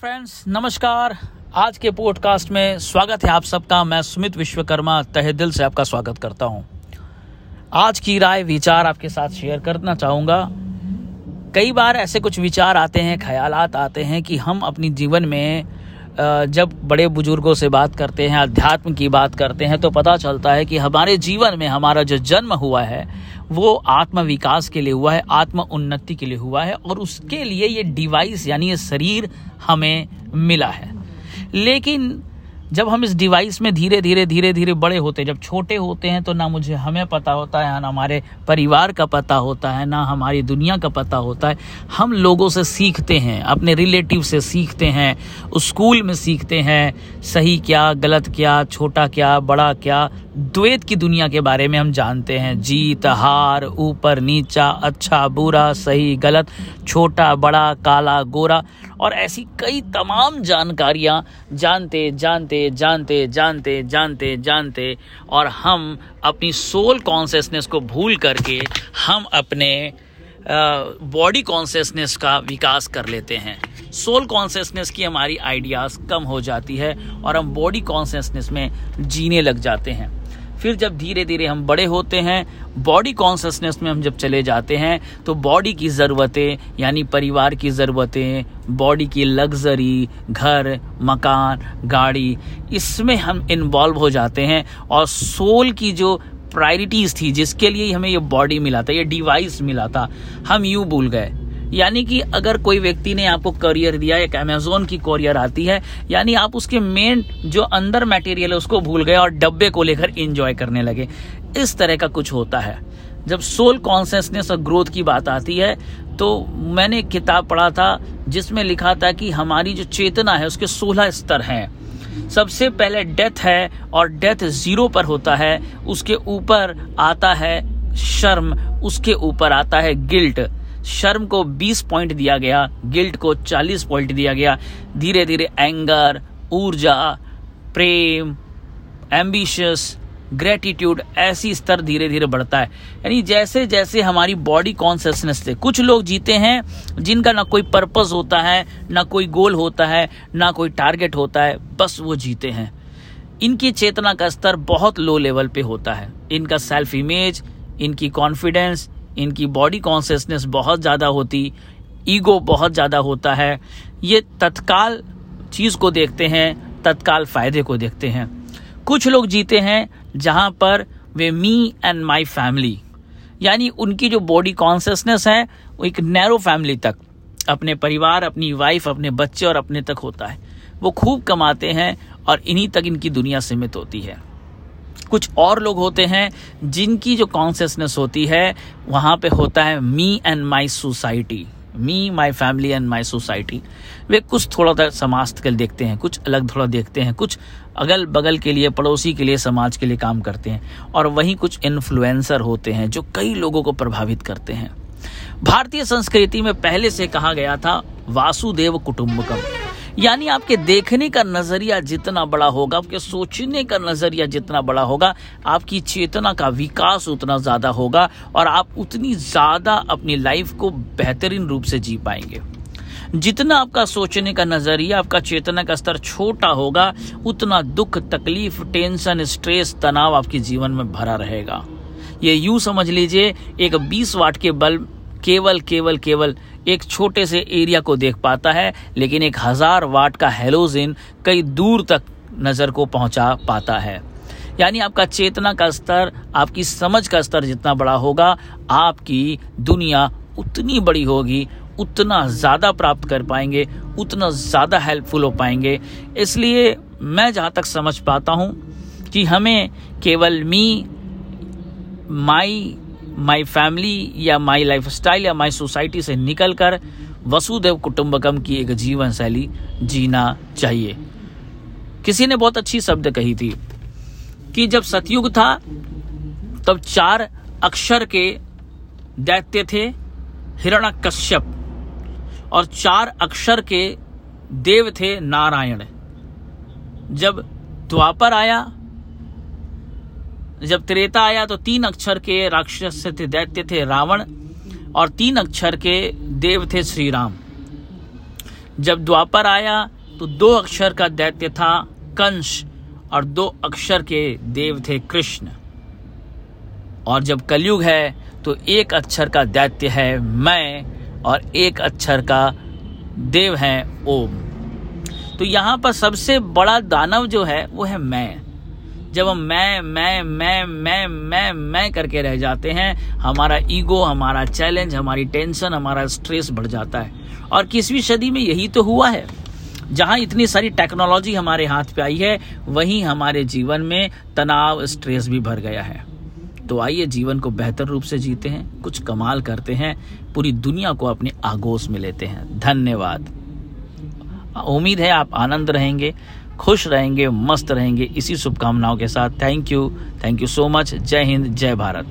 Friends नमस्कार। आज के पॉडकास्ट में स्वागत है आप सबका। मैं सुमित विश्वकर्मा, तहे दिल से आपका स्वागत करता हूँ। आज की राय, विचार आपके साथ शेयर करना चाहूँगा। कई बार ऐसे कुछ विचार आते हैं, ख्यालात आते हैं कि हम अपनी जीवन में जब बड़े बुज़ुर्गों से बात करते हैं अध्यात्म की बात करते हैं तो पता चलता है कि हमारे जीवन में हमारा जो जन्म हुआ है वो आत्म विकास के लिए हुआ है, आत्म उन्नति के लिए हुआ है और उसके लिए ये डिवाइस यानी ये शरीर हमें मिला है। लेकिन जब हम इस डिवाइस में धीरे धीरे धीरे धीरे बड़े होते हैं जब छोटे होते हैं तो ना मुझे हमें पता होता है, ना हमारे परिवार का पता होता है, ना हमारी दुनिया का पता होता है। हम लोगों से सीखते हैं, अपने रिलेटिव से सीखते हैं स्कूल में सीखते हैं, सही क्या, गलत क्या, छोटा क्या, बड़ा क्या, द्वैत की दुनिया के बारे में हम जानते हैं। जीत, हार, ऊपर, नीचा अच्छा बुरा, सही, गलत, छोटा, बड़ा, काला, गोरा, और ऐसी कई तमाम जानकारियाँ जानते जानते जानते जानते जानते जानते जानते, और हम अपनी सोल कॉन्सियसनेस को भूल करके हम अपने बॉडी कॉन्सियसनेस का विकास कर लेते हैं। सोल कॉन्सियसनेस की हमारी आइडियाज़ कम हो जाती है और हम बॉडी कॉन्सियसनेस में जीने लग जाते हैं। फिर जब धीरे धीरे हम बड़े होते हैं बॉडी कॉन्शियसनेस में हम जब चले जाते हैं तो बॉडी की ज़रूरतें, यानी परिवार की ज़रूरतें बॉडी की लग्जरी घर, मकान, गाड़ी, इसमें हम इन्वॉल्व हो जाते हैं और सोल की जो प्रायोरिटीज़ थी, जिसके लिए हमें ये बॉडी मिला था, ये डिवाइस मिला था, हम यूँ भूल गए। यानी कि अगर कोई व्यक्ति ने आपको करियर दिया, एक अमेजोन की करियर आती है, यानी आप उसके मेन जो अंदर मटेरियल है उसको भूल गए और डब्बे को लेकर एंजॉय करने लगे। इस तरह का कुछ होता है। जब सोल कॉन्सियसनेस और ग्रोथ की बात आती है तो मैंने एक किताब पढ़ा था, जिसमें लिखा था कि हमारी जो चेतना है, उसके सोलह स्तर हैं। सबसे पहले डेथ है और डेथ ज़ीरो पर होता है, उसके ऊपर आता है शर्म, उसके ऊपर आता है गिल्ट शर्म को 20 पॉइंट दिया गया, गिल्ट को 40 पॉइंट दिया गया। धीरे धीरे एंगर, ऊर्जा, प्रेम, एम्बिशियस ग्रेटिट्यूड ऐसी स्तर धीरे धीरे बढ़ता है। यानी जैसे जैसे हमारी बॉडी कॉन्सियसनेस से कुछ लोग जीते हैं, जिनका ना कोई पर्पस होता है, ना कोई गोल होता है, ना कोई टारगेट होता है, बस वो जीते हैं। इनकी चेतना का स्तर बहुत लो लेवल पे होता है। इनका सेल्फ इमेज इनकी कॉन्फिडेंस इनकी बॉडी कॉन्सियसनेस बहुत ज़्यादा होती ईगो बहुत ज़्यादा होता है। ये तत्काल चीज़ को देखते हैं, तत्काल फ़ायदे को देखते हैं। कुछ लोग जीते हैं जहाँ पर वे मी एंड माय फैमिली यानी उनकी जो बॉडी कॉन्सियसनेस है, वो एक नैरो फैमिली तक, अपने परिवार, अपनी वाइफ अपने बच्चे और अपने तक होता है। वो खूब कमाते हैं और इन्हीं तक इनकी दुनिया सीमित होती है। कुछ और लोग होते हैं जिनकी जो कॉन्सियसनेस होती है, वहाँ पे होता है me and my society me my family and my society वे कुछ थोड़ा समाज के लिए देखते हैं, कुछ अलग थोड़ा देखते हैं, कुछ अगल बगल के लिए, पड़ोसी के लिए, समाज के लिए काम करते हैं। और वहीं कुछ इन्फ्लुएंसर होते हैं जो कई लोगों को प्रभावित करते हैं। भारतीय संस्कृति में पहले से कहा गया था, वासुदेव कुटुंबकम। यानी आपके देखने का नज़रिया जितना बड़ा होगा, आपके सोचने का नज़रिया जितना बड़ा होगा, आपकी चेतना का विकास उतना ज़्यादा होगा और आप उतनी ज़्यादा अपनी लाइफ को बेहतरीन रूप से जी पाएँगे। जितना आपका सोचने का नज़रिया, आपका चेतना का स्तर छोटा होगा, उतना दुख, तकलीफ़ टेंशन स्ट्रेस तनाव आपके जीवन में भरा रहेगा। ये यूँ समझ लीजिए, एक 20 वाट के बल्ब केवल केवल केवल एक छोटे से एरिया को देख पाता है, लेकिन एक हज़ार वाट का हेलोजिन कई दूर तक नज़र को पहुँचा पाता है। यानी आपका चेतना का स्तर, आपकी समझ का स्तर जितना बड़ा होगा, आपकी दुनिया उतनी बड़ी होगी, उतना ज़्यादा प्राप्त कर पाएँगे, उतना ज़्यादा हेल्पफुल हो पाएँगे। इसलिए मैं जहाँ तक समझ पाता हूँ कि हमें केवल मी, माई माई फैमिली या माई लाइफ स्टाइल या माई सोसाइटी से निकलकर वसुदेव कुटुंबकम की एक जीवन शैली जीना चाहिए। किसी ने बहुत अच्छी शब्द कही थी कि जब सतयुग था, तब चार अक्षर के दैत्य थे, हिरण्यकश्यप, और चार अक्षर के देव थे नारायण। जब द्वापर आया जब त्रेता आया तो तीन अक्षर के राक्षस थे, दैत्य थे रावण और तीन अक्षर के देव थे श्री राम जब द्वापर आया तो दो अक्षर का दैत्य था कंस और दो अक्षर के देव थे कृष्ण। और जब कलयुग है तो एक अक्षर का दैत्य है मैं और एक अक्षर का देव है ओम। तो यहाँ पर सबसे बड़ा दानव जो है वो है मैं। जब हम मैं मैं मैं मैं मैं मैं करके रह जाते हैं, हमारा ईगो, हमारा चैलेंज, हमारी टेंशन, हमारा स्ट्रेस बढ़ जाता है। और किसवीं सदी में यही तो हुआ है। जहाँ इतनी सारी टेक्नोलॉजी हमारे हाथ पे आई है, वहीं हमारे जीवन में तनाव, स्ट्रेस भी भर गया है। तो आइए जीवन को बेहतर रूप से जीते हैं, कुछ कमाल करते हैं, पूरी दुनिया को अपने आगोश में लेते हैं। धन्यवाद। उम्मीद है आप आनंद रहेंगे। खुश रहेंगे, मस्त रहेंगे। इसी शुभकामनाओं के साथ। Thank you thank you so much जय हिंद, जय भारत।